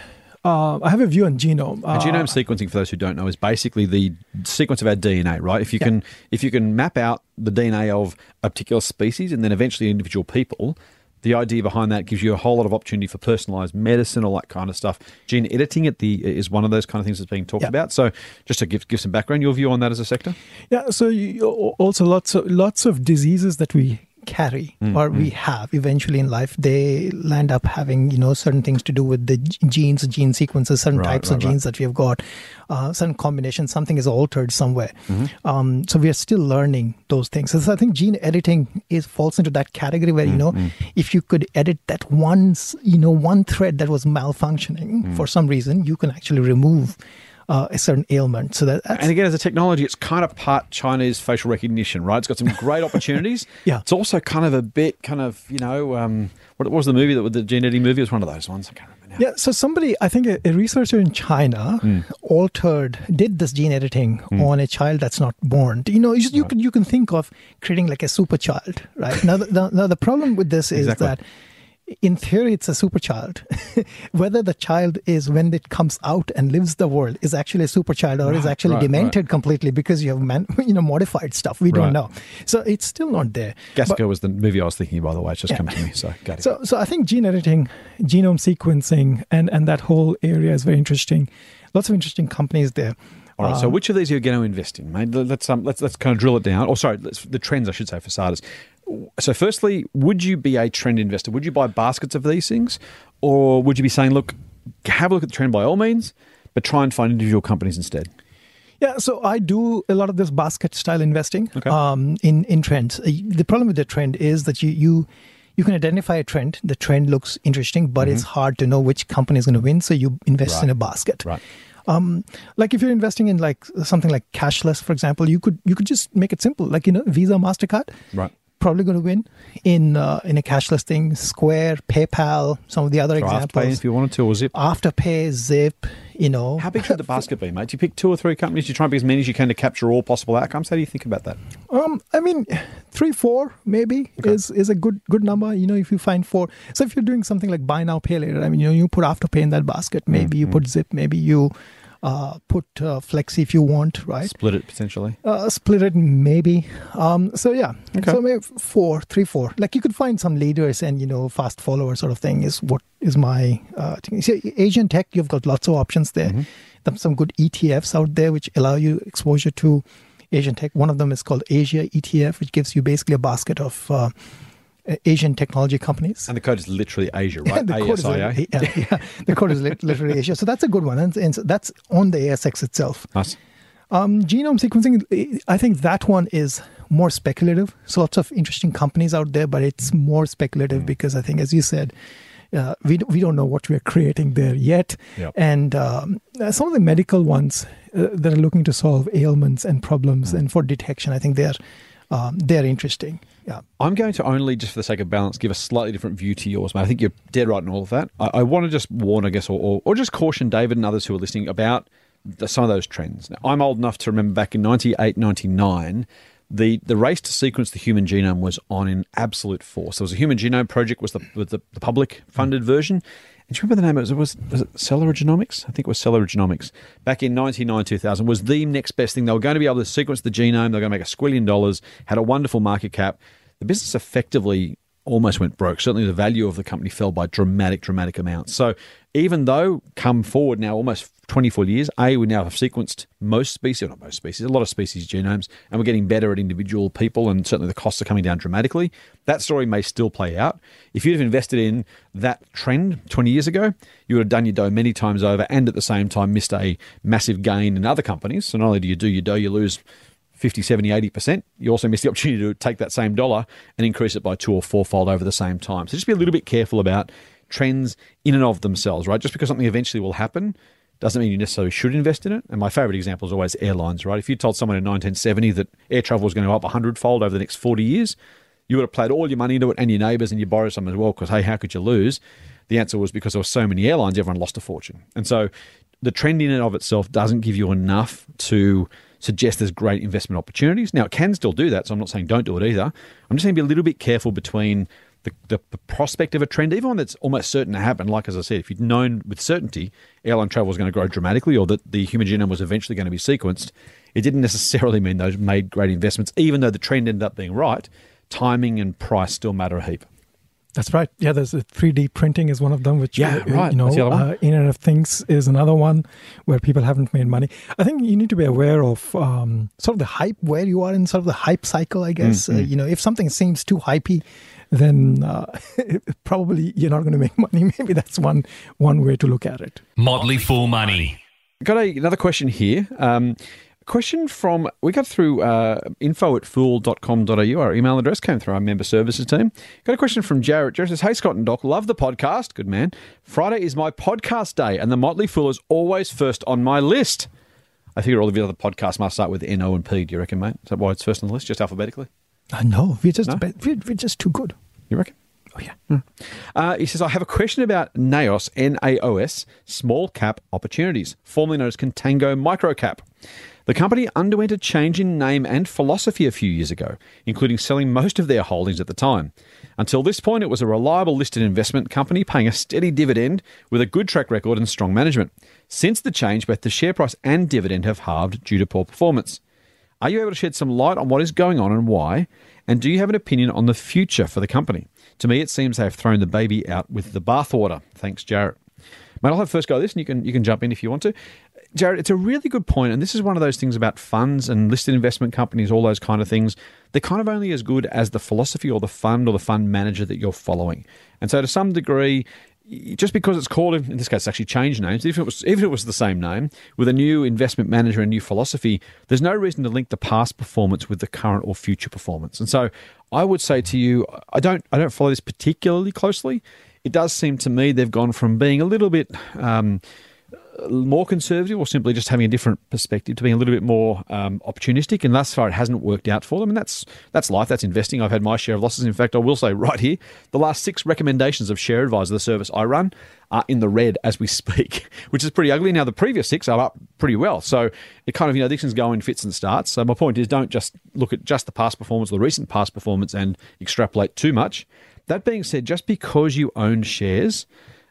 uh, I have a view on genome. Uh, genome sequencing, for those who don't know, is basically the sequence of our DNA. Right? If you Yeah. can, if you can map out the DNA of a particular species and then eventually individual people, the idea behind that gives you a whole lot of opportunity for personalized medicine, all that kind of stuff. Gene editing at the is one of those kind of things that's being talked Yeah. about. So, just to give give some background, your view on that as a sector? Yeah, so you, also lots of lots of diseases that we carry Mm, or we have eventually in life, they land up having you know certain things to do with the genes, gene sequences, certain Right, types right, of genes that we have got, uh, certain combinations. Something is altered somewhere. Mm-hmm. Um, so we are still learning those things. So I think gene editing is falls into that category where you know Mm-hmm. if you could edit that one you know one thread that was malfunctioning Mm. for some reason, you can actually remove. Uh, a certain ailment, so that that's, And again, as a technology, it's kind of part Chinese facial recognition, right? It's got some great <laughs> opportunities. Yeah. It's also kind of a bit, kind of, you know, um, what, was the movie that the gene editing movie? It was one of those ones. I can't remember now. Yeah, so somebody, I think a, a researcher in China Hmm. altered, did this gene editing on a child that's not born. You know, you, you can you can think of creating like a super child, right? Now, the, the, now the problem with this is Exactly. that. In theory, it's a super child. <laughs> Whether the child is, when it comes out and lives the world, is actually a super child or is actually right, demented completely because you have man, <laughs> you know modified stuff. We Right. don't know. So it's still not there. But- Gattaca was the movie I was thinking, by the way. It's just Yeah. come to me. So, got it. so, so I think gene editing, genome sequencing, and and that whole area is very interesting. Lots of interesting companies there. All right. so, Um, which of these are you going to invest in, mate? Let's um, let's let's kind of drill it down. Or sorry, let's, the trends, I should say, for starters. So, firstly, would you be a trend investor? Would you buy baskets of these things, or would you be saying, look, have a look at the trend by all means, but try and find individual companies instead? Yeah, so I do a lot of this basket style investing Okay. um, in in trends. Uh, The problem with the trend is that you you you can identify a trend. The trend looks interesting, but it's hard to know which company is going to win. So you invest in Mm-hmm. A basket. Right. Um, like if you're investing in like something like cashless, for example, you could you could just make it simple, like you know Visa, Mastercard. Right. Probably going to win in uh, in a cashless thing. Square, PayPal, some of the other Throw Afterpay examples. if you wanted to, or Zip. Afterpay, Zip, you know. How big should the basket be, mate? Do you pick two or three companies? Do you try and pick as many as you can to capture all possible outcomes? How do you think about that? Um, I mean, three, four maybe is is a good good number. You know, if you find four. So if you're doing something like buy now, pay later, I mean, you know, you put Afterpay in that basket. Maybe you put Zip. Maybe you uh, put uh, Flexi if you want, right? Split it potentially. Uh, split it maybe. Um, so yeah, Okay. so maybe four, three, four. Like you could find some leaders and you know fast followers sort of thing is what is my uh, thing. See, Asian tech, you've got lots of options there. There's some good ETFs out there which allow you exposure to Asian tech. One of them is called Asia ETF, which gives you basically a basket of uh, Asian technology companies. And the code is literally Asia, <laughs> right? the code is ASIA. yeah, yeah, the code is literally Asia. So that's a good one, and, and so that's on the ASX itself. Nice. Um, genome sequencing, I think that one is more speculative. So lots of interesting companies out there, but it's more speculative Mm. because I think, as you said, uh, we we don't know what we're creating there yet. Yep. And um, uh, some of the medical ones uh, that are looking to solve ailments and problems Mm. and for detection, I think they're um, they're interesting. Yeah. I'm going to only, just for the sake of balance, give a slightly different view to yours, mate. I think you're dead right in all of that. I, I want to just warn, I guess, or, or, or just caution David and others who are listening about the, some of those trends. Now, I'm old enough to remember back in 98, 99, the, the race to sequence the human genome was on in absolute force. There was a Human Genome Project, was the, was the, the public funded version. Do you remember the name? It was, was it Celera Genomics? I think it was Celera Genomics. Back in 99, 2000 was the next best thing. They were going to be able to sequence the genome. They were going to make a squillion dollars, had a wonderful market cap. The business effectively almost went broke. Certainly the value of the company fell by dramatic, dramatic amounts. So even though come forward now almost 24 years, A, we now have sequenced most species, or not most species, a lot of species genomes, and we're getting better at individual people, and certainly the costs are coming down dramatically. That story may still play out. If you'd have invested in that trend 20 years ago, you would have done your dough many times over and at the same time missed a massive gain in other companies. So not only do you do your dough, you lose 50, 70, 80%. You also miss the opportunity to take that same dollar and increase it by two or fourfold over the same time. So just be a little bit careful about trends in and of themselves, right? Just because something eventually will happen doesn't mean you necessarily should invest in it. And my favorite example is always airlines, right? If you told someone in 1970 that air travel was going to go up 100 fold over the next 40 years, you would have played all your money into it and your neighbors and you borrowed some as well because, hey, how could you lose? The answer was because there were so many airlines, everyone lost a fortune. And so the trend in and of itself doesn't give you enough to suggest there's great investment opportunities. Now, it can still do that, so I'm not saying don't do it either. I'm just saying be a little bit careful between the, the, the prospect of a trend, even one that's almost certain to happen. Like, as I said, if you'd known with certainty airline travel was going to grow dramatically or that the human genome was eventually going to be sequenced, it didn't necessarily mean those made great investments, even though the trend ended up being right. Timing and price still matter a heap. That's right. Yeah, there's a 3D printing is one of them, which Yeah, uh, right. You know, That's the other one. uh, Internet of Things is another one where people haven't made money. I think you need to be aware of um, Sort of the hype where you are in sort of the hype cycle, I guess. Mm, Uh, you know, if something seems too hypey, then uh, <laughs> probably you're not going to make <laughs> money. Maybe that's one one way to look at it. Motley Fool Money. Got a, another question here. Um, a question from, we got through uh, info at fool.com.au. Our email address came through our member services team. Got a question from Jarrett. Jarrett says, Hey, Scott and Doc, love the podcast. Good man. Friday is my podcast day, and the Motley Fool is always first on my list. I figure all of your other podcasts must start with N, O, and P. Do you reckon, mate? Is that why it's first on the list, just alphabetically? Uh, no, we're just No? we're, we're just too good. You reckon? Oh yeah. Uh, he says, I have a question about NAOS, N A O S, small cap opportunities, formerly known as Contango Microcap. The company underwent a change in name and philosophy a few years ago, including selling most of their holdings at the time. Until this point, it was a reliable listed investment company paying a steady dividend with a good track record and strong management. Since the change, both the share price and dividend have halved due to poor performance. Are you able to shed some light on what is going on and why? And do you have an opinion on the future for the company? To me, it seems they have thrown the baby out with the bathwater. Thanks, Jarrett. Mate, I'll have first go at this, and you can you can jump in if you want to. Jared, it's a really good point, and this is one of those things about funds and listed investment companies, all those kind of things. They're kind of only as good as the philosophy or the fund or the fund manager that you're following. And so, to some degree, just because it's called, in this case, it's actually changed names. If it was, even if it was the same name with a new investment manager and new philosophy, there's no reason to link the past performance with the current or future performance. And so, I would say to you, I don't, I don't follow this particularly closely. It does seem to me they've gone from being a little bit. Um, more conservative or simply just having a different perspective to being a little bit more um, opportunistic. And thus far, it hasn't worked out for them. And that's that's life. That's investing. I've had my share of losses. In fact, I will say right here, the last six recommendations of Share Advisor, the service I run, are in the red as we <laughs> speak, which is pretty ugly. Now the previous six are up pretty well. So it kind of you know these things go in fits and starts. So my point is, don't just look at just the past performance, or the recent past performance, and extrapolate too much. That being said, just because you own shares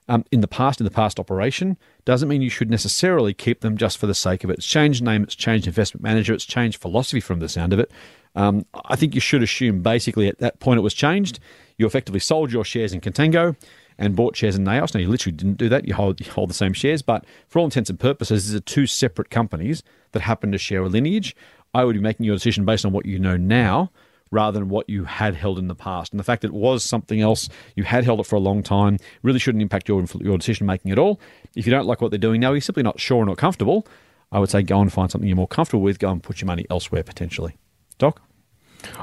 um, in the past, in the past operation, doesn't mean you should necessarily keep them just for the sake of it. It's changed name, it's changed investment manager, it's changed philosophy from the sound of it. Um, I think you should assume basically at that point it was changed. You effectively sold your shares in Contango and bought shares in NAOS. Now, you literally didn't do that. You hold, you hold the same shares, but for all intents and purposes, these are two separate companies that happen to share a lineage. I would be making your decision based on what you know now rather than what you had held in the past. And the fact that it was something else, you had held it for a long time, really shouldn't impact your, your decision making at all. If you don't like what they're doing now, you're simply not sure or not comfortable, I would say go and find something you're more comfortable with, go and put your money elsewhere potentially. Doc?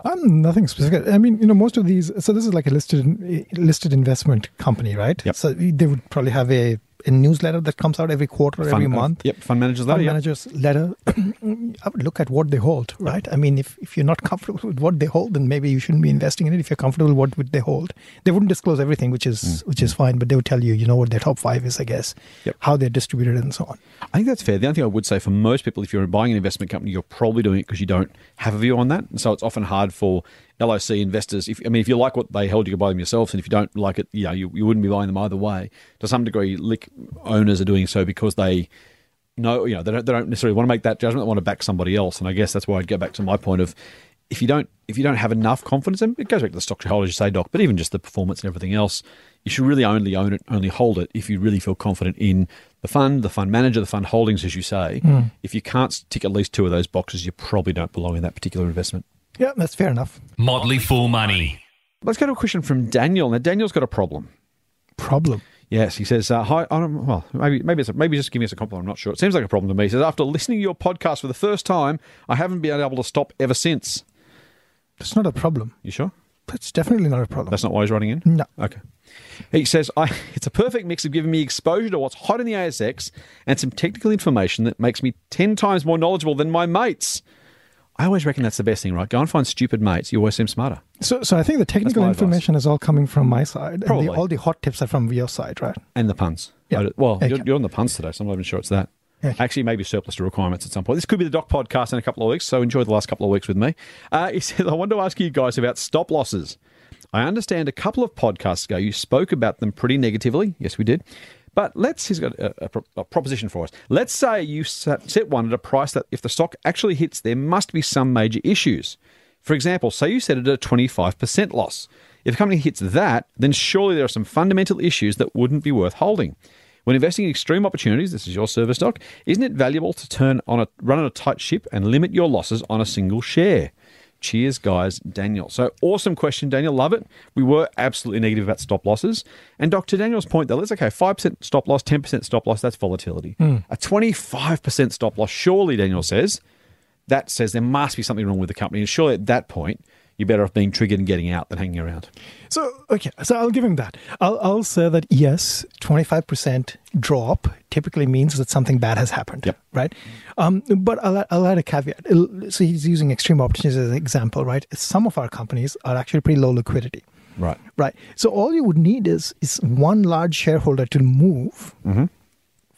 Um, nothing specific. I mean, you know, most of these. So this is like a listed listed investment company, right? Yep. So they would probably have a a newsletter that comes out every quarter, Fund- every uh, month. Yep, fund managers letter. Fund yep. managers letter. I <clears throat> would uh, look at what they hold, right? I mean, if, if you're not comfortable with what they hold, then maybe you shouldn't be investing in it. If you're comfortable with what would they hold, they wouldn't disclose everything, which is mm, which is mm. fine, but they would tell you, you know, what their top five is, I guess, Yep. how they're distributed, and so on. I think that's fair. The only thing I would say for most people, if you're buying an investment company, you're probably doing it because you don't have a view on that. And so it's often hard for LIC investors. If I mean, if you like what they held, you can buy them yourselves. And if you don't like it, you know, you, you wouldn't be buying them either way. To some degree, lick owners are doing so because they know, you know, they don't, they don't necessarily want to make that judgment. They want to back somebody else. And I guess that's why I'd go back to my point of if you don't if you don't have enough confidence, and it goes back to the stock shareholders, you say, Doc, but even just the performance and everything else, you should really only own it, only hold it if you really feel confident in the fund, the fund manager, the fund holdings, as you say. Hmm. If you can't tick at least two of those boxes, you probably don't belong in that particular investment. Yeah, that's fair enough. Motley Fool Money. Let's go to a question from Daniel. Now, Daniel's got a problem. Problem. Yes, he says, uh, "Hi, I don't, well, maybe maybe it's a, maybe just give me us a compliment. I'm not sure. It seems like a problem to me." He says, "After listening to your podcast for the first time, I haven't been able to stop ever since." It's not a problem. You sure? It's definitely not a problem. That's not why he's running in. no. Okay. He says, I, <laughs> it's a perfect mix of giving me exposure to what's hot in the ASX and some technical information that makes me 10 times more knowledgeable than my mates. I always reckon that's the best thing, right? Go and find stupid mates. You always seem smarter. So, so I think the technical my advice. information is all coming from my side, and Probably. the, all the hot tips are from your side, right? And the puns. Yeah. I- Well, you're, you're on the puns today, so I'm not even sure it's that. Okay. Actually, maybe surplus to requirements at some point. This could be the Doc podcast in a couple of weeks, so enjoy the last couple of weeks with me. Uh, he <laughs> says, I want to ask you guys about stop losses. I understand a couple of podcasts ago you spoke about them pretty negatively. Yes, we did. But let's, he's got a, a a proposition for us. Let's say you set, one at a price that if the stock actually hits, there must be some major issues. For example, say you set it at a 25% loss. If a company hits that, then surely there are some fundamental issues that wouldn't be worth holding. When investing in extreme opportunities, this is your service stock, isn't it valuable to turn on a run on a tight ship and limit your losses on a single share? Cheers, guys. Daniel. So awesome question, Daniel. Love it. We were absolutely negative about stop losses. And Dr. Daniel's point, though, let's okay, 5% stop loss, 10% stop loss, that's volatility. Hmm. A 25% stop loss, surely, Daniel says, that says there must be something wrong with the company. And surely at that point, you're better off being triggered and getting out than hanging around. So okay, so I'll give him that. I'll I'll say that yes, twenty five percent drop typically means that something bad has happened. Yep. Right. Um, but I'll I'll add a caveat. So he's using extreme opportunities as an example, right? Some of our companies are actually pretty low liquidity. Right. Right. So all you would need is is one large shareholder to move Mm-hmm.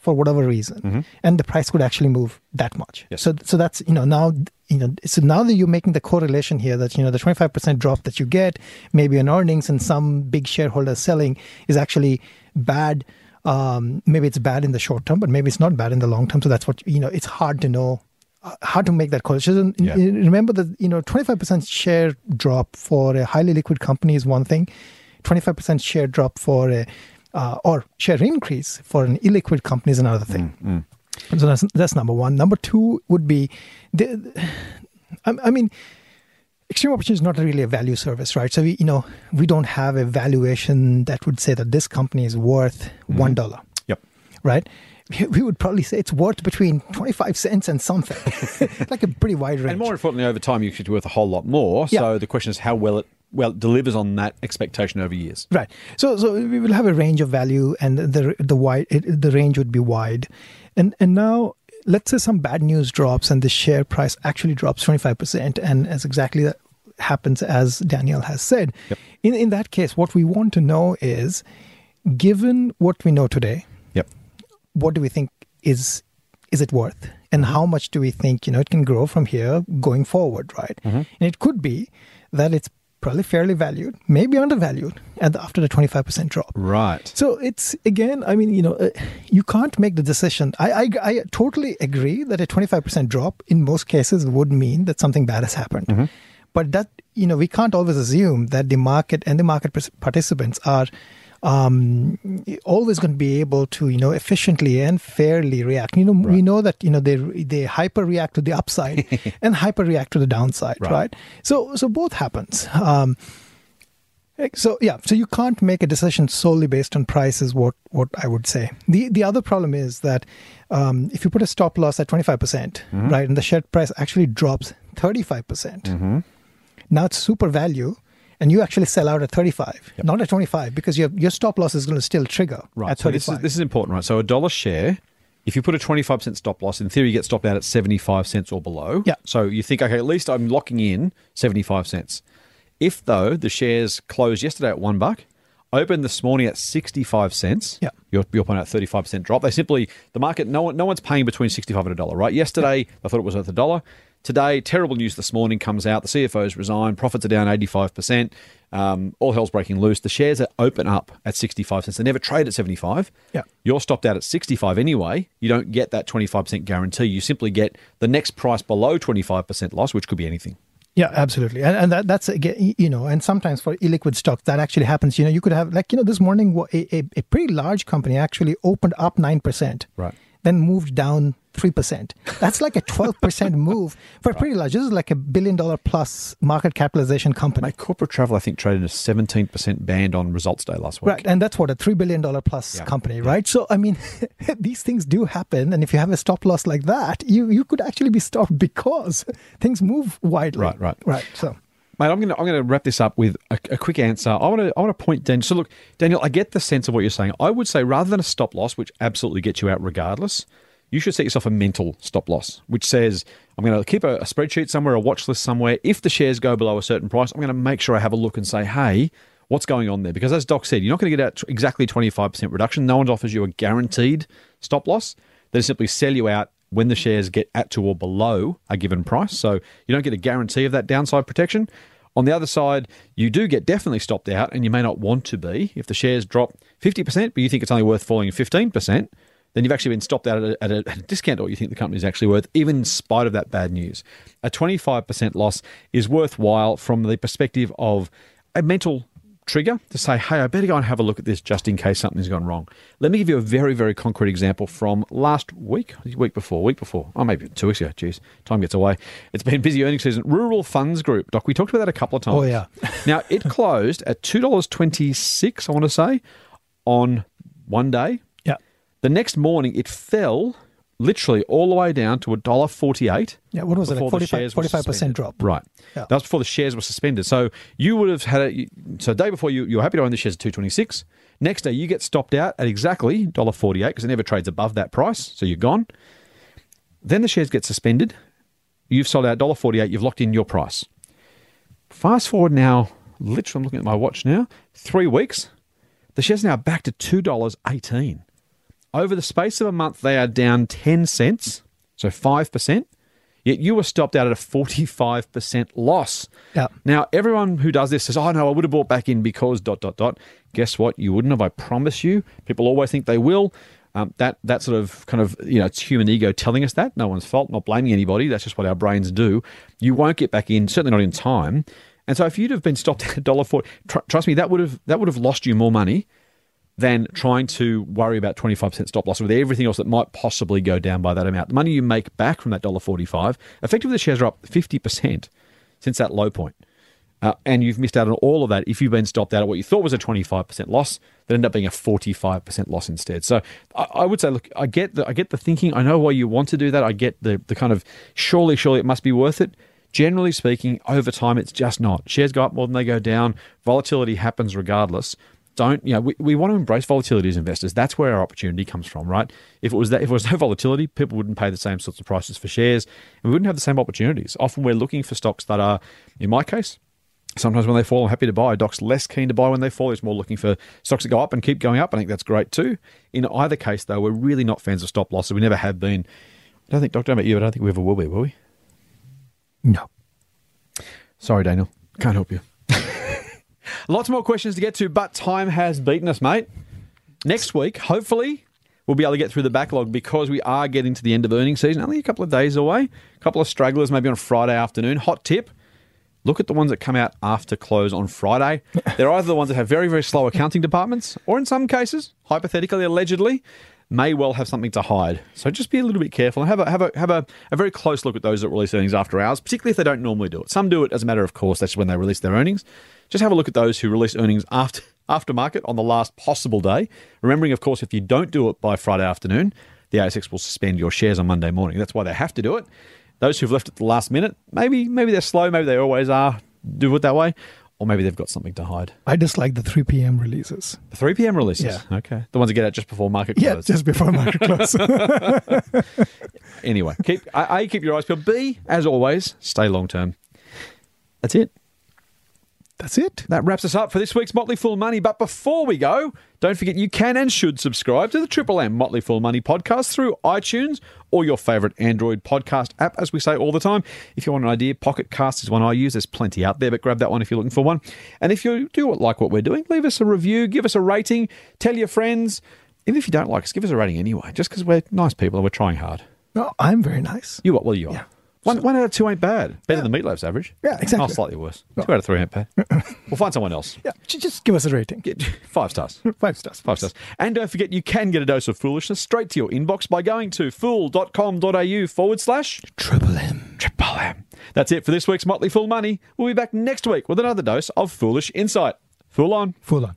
For whatever reason, and the price could actually move that much. Yes. So so that's you know now you know so now that you're making the correlation here that you know the 25 percent drop that you get maybe in earnings and some big shareholder selling is actually bad. Um, maybe it's bad in the short term, but maybe it's not bad in the long term. So that's what you know. It's hard to know uh, how to make that correlation. Yeah. Remember that you know 25 percent share drop for a highly liquid company is one thing. 25 percent share drop for a uh, or share increase for an illiquid company is another thing. Mm, mm. So that's that's number one. Number two would be, the, I, I mean, extreme opportunity is not really a value service, right? So we, you know, we don't have a valuation that would say that this company is worth mm-hmm. one dollar, Yep. right? We- would probably say it's worth between twenty five cents and something, <laughs> like a pretty wide range. And more importantly, over time, you should be worth a whole lot more. Yeah. So the question is how well it well it delivers on that expectation over years. Right. So so we will have a range of value, and the the wide it, the range would be wide. And and now let's say some bad news drops and the share price actually drops 25% and as exactly that happens as Daniel has said. Yep. In in that case what we want to know is given what we know today, Yep. what do we think is is it worth and mm-hmm. how much do we think you know it can grow from here going forward right mm-hmm. and it could be that it's probably fairly valued maybe undervalued at the, after the 25% drop. Right. so it's again i mean you know uh, you can't make the decision. I, I i totally agree that a 25% drop in most cases would mean that something bad has happened. But that you know we can't always assume that the market and the market participants are um, always going to be able to you know efficiently and fairly react. You know, we know that you know they they hyper react to the upside <laughs> and hyper react to the downside, Right. right? So so both happens. Um, so yeah, so you can't make a decision solely based on price is what what I would say. The the other problem is that um, if you put a stop loss at twenty five percent, right, and the share price actually drops thirty five percent, now it's super value, and you actually sell out at thirty five, not at twenty five, because your your stop loss is going to still trigger Right. at So this is this is important, right? So a dollar share, if you put a twenty five percent stop loss, in theory you get stopped out at seventy five cents or below. Yeah. So you think, okay, at least I'm locking in seventy five cents. If though the shares closed yesterday at one buck, opened this morning at sixty five cents. Yeah. You're point out thirty five percent drop. They simply the market no one no one's paying between sixty five and a dollar, right? Yesterday I thought it was worth a dollar. Today, terrible news this morning comes out. The CFO's resigned. Profits are down 85%. Um, all hell's breaking loose. The shares are open up at 65 cents. They never trade at 75. Yeah. You're stopped out at 65 anyway. You don't get that 25% guarantee. You simply get the next price below 25% loss, which could be anything. Yeah, absolutely, and, and that, that's again, you know, and sometimes for illiquid stocks that actually happens. You know, you could have like you know this morning a, a, a pretty large company actually opened up nine percent, Right. Then moved down three percent. That's like a twelve percent <laughs> move for a pretty large. This is like a billion dollar plus market capitalization company, My corporate travel, I think, traded a 17% band on results day last week. Right, and that's what a three billion dollar plus Yeah, company, right? So I mean, <laughs> these things do happen, and if you have a stop loss like that, you you could actually be stopped because <laughs> things move widely. Right, right. right. So Mate, I'm gonna I'm gonna wrap this up with a, a quick answer. I want to I want to point Daniel. So look, Daniel, I get the sense of what you're saying. I would say rather than a stop loss, which absolutely gets you out regardless, you should set yourself a mental stop loss, which says I'm going to keep a, a spreadsheet somewhere, a watch list somewhere. If the shares go below a certain price, I'm going to make sure I have a look and say, hey, what's going on there? Because as Doc said, you're not going to get out exactly 25% reduction. No one offers you a guaranteed stop loss. They simply sell you out when the shares get at to or below a given price. So you don't get a guarantee of that downside protection. On the other side, you do get definitely stopped out, and you may not want to be. If the shares drop 50%, but you think it's only worth falling 15%, then you've actually been stopped out at a, at a, <laughs> discount to what you think the company is actually worth, even in spite of that bad news. A 25% loss is worthwhile from the perspective of a mental trigger to say, hey, I better go and have a look at this just in case something's gone wrong. Let me give you a very, very concrete example from last week, week before, week before, oh, maybe two weeks ago. Jeez, time gets away. It's been busy earnings season. Rural Funds Group, Doc, we talked about that a couple of times. Oh, yeah. <laughs> now, it closed at $2.26, I want to say, on one day. The next morning, it fell literally all the way down to a dollar forty-eight. yeah. What was it? before Like the 45 45 percent drop. Right. Yeah. That was before the shares were suspended. So you would have had a so the day before you you were happy to own the shares at two twenty-six. Next day you get stopped out at exactly dollar forty-eight because it never trades above that price. So you're gone. Then the shares get suspended. You've sold out dollar forty-eight. You've locked in your price. Fast forward now, literally, I'm looking at my watch now. Three weeks, the shares now back to two dollars eighteen. Over the space of a month, they are down ten cents, so five percent. Yet you were stopped out at a forty-five percent loss. Yeah. Now everyone who does this says, "Oh no, I would have bought back in because dot dot dot." Guess what? You wouldn't have. I promise you. People always think they will. Um, that that sort of kind of you know it's human ego telling us that. No one's fault. Not blaming anybody. That's just what our brains do. You won't get back in. Certainly not in time. And so if you'd have been stopped <laughs> at a dollar forty, tr- trust me, that would have that would have lost you more money than trying to worry about 25% stop loss with everything else that might possibly go down by that amount. The money you make back from that $1.45, effectively the shares are up 50% since that low point. Uh, and you've missed out on all of that if you've been stopped out at what you thought was a 25% loss that ended up being a 45% loss instead. So I, I would say, look, I get the I get the thinking. I know why you want to do that. I get the the kind of surely, surely it must be worth it. Generally speaking, over time, it's just not. Shares go up more than they go down. Volatility happens regardless. Don't you know we, we want to embrace volatility as investors. That's where our opportunity comes from right? If it was that if it was no <laughs> volatility people wouldn't pay the same sorts of prices for shares and we wouldn't have the same opportunities. Often we're looking for stocks that are in my case sometimes when they fall i'm happy to buy. Doc's less keen to buy when they fall. He's more looking for stocks that go up and keep going up. I think that's great too. In either case though we're really not fans of stop losses we never have been. I don't think doctor about you? But i don't think we ever will be will we? No. sorry daniel. Can't help you Lots more questions to get to, but time has beaten us, mate. Next week, hopefully, we'll be able to get through the backlog because we are getting to the end of earnings season. Only a couple of days away. A couple of stragglers, maybe on Friday afternoon. Hot tip look at the ones that come out after close on Friday. <laughs> They're either the ones that have very, very slow accounting departments, or in some cases, hypothetically, allegedly, may well have something to hide. So just be a little bit careful and have a have a have a, a very close look at those that release earnings after hours, particularly if they don't normally do it. Some do it as a matter of course, that's when they release their earnings. Just have a look at those who release earnings after after market on the last possible day. Remembering, of course, if you don't do it by Friday afternoon, the ASX will suspend your shares on Monday morning. That's why they have to do it. Those who've left at the last minute, maybe maybe they're slow, maybe they always are, do it that way, or maybe they've got something to hide. I dislike the 3 p.m. releases. The 3 p.m. releases. Yeah. Okay. The ones that get out just before market Yeah, close. just before market <laughs> close. Anyway, keep A, keep your eyes peeled. B, as always, stay long term. That's it. That's it. That wraps us up for this week's Motley Fool Money. But before we go, don't forget you can and should subscribe to the Triple M Motley Fool Money podcast through iTunes or your favorite Android podcast app, as we say all the time. If you want an idea, Pocket Cast is one I use. There's plenty out there, but grab that one if you're looking for one. And if you do like what we're doing, leave us a review, give us a rating, tell your friends. Even if you don't like us, give us a rating anyway, just because we're nice people and we're trying hard. No, I'm very nice. You are. Well, you are. Yeah. One, one out of two ain't bad. Better than Meatloaf's average. Yeah, exactly. Oh, slightly worse. Two out of three ain't bad. <laughs> we'll find someone else. Yeah, just give us a rating. Get <laughs> five stars. <laughs> Five stars. Five stars. And don't forget, you can get a dose of foolishness straight to your inbox by going to fool.com.au forward slash Triple M. triple M. That's it for this week's Motley Fool Money. We'll be back next week with another dose of foolish insight. Fool on. Fool on.